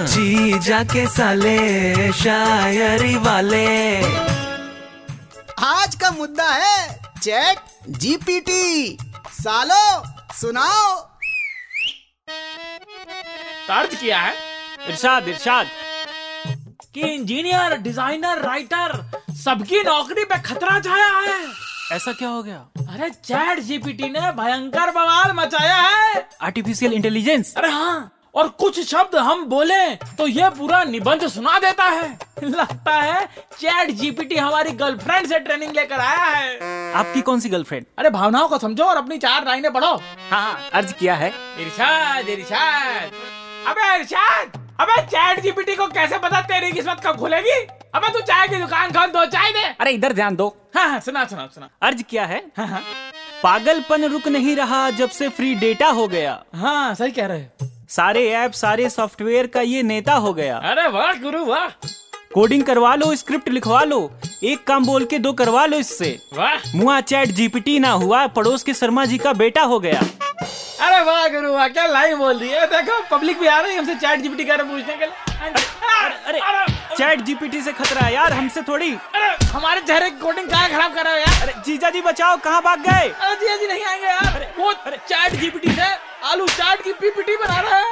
जी जाके साले शायरी वाले। आज का मुद्दा है चैट जीपीटी। सालो सुनाओ। दर्ज किया है? इरशाद इरशाद। कि इंजीनियर डिज़ाइनर राइटर सबकी नौकरी पे खतरा छाया है। ऐसा क्या हो गया? अरे चैट जीपीटी ने भयंकर बवाल मचाया है। आर्टिफिशियल इंटेलिजेंस अरे हाँ। और कुछ शब्द हम बोले तो ये पूरा निबंध सुना देता है। लगता है चैट जीपीटी हमारी गर्लफ्रेंड से ट्रेनिंग लेकर आया है। आपकी कौन सी गर्लफ्रेंड? अरे भावनाओं को समझो और अपनी चार लाइनें पढ़ो। हाँ अर्ज़ किया है। इरशाद इरशाद। अबे इरशाद अबे चैट जीपीटी को कैसे पता तेरी किस्मत कब खुलेगी? अबे तू चाय की दुकान खोल दो चाय दे। अरे इधर ध्यान दो। हाँ हाँ सुना सुना सुना। अर्ज़ किया है। हाँ हाँ। पागलपन रुक नहीं रहा जब से फ्री डेटा हो गया। हाँ सही कह रहे हो। सारे ऐप सारे सॉफ्टवेयर का ये नेता हो गया। अरे वाह गुरु वाह। कोडिंग करवा लो स्क्रिप्ट लिखवा लो एक काम बोल के दो करवा लो इससे। वाह। मुआ चैट जीपीटी ना हुआ पड़ोस के शर्मा जी का बेटा हो गया। अरे वाह गुरु वाह क्या लाइन बोल दी है? देखो पब्लिक भी आ रही है हमसे चैट जीपीटी का पूछने के लिए। अरे चैट जीपीटी से खतरा है यार हमसे थोड़ी। अरे हमारे चेहरे की कोडिंग कहाँ खराब कर रहे हो यार? अरे जीजा जी बचाओ कहाँ भाग गए? अरे जी जी नहीं आएँगे यार। वो चैट जीपीटी से आलू चाट की पीपीटी बना रहा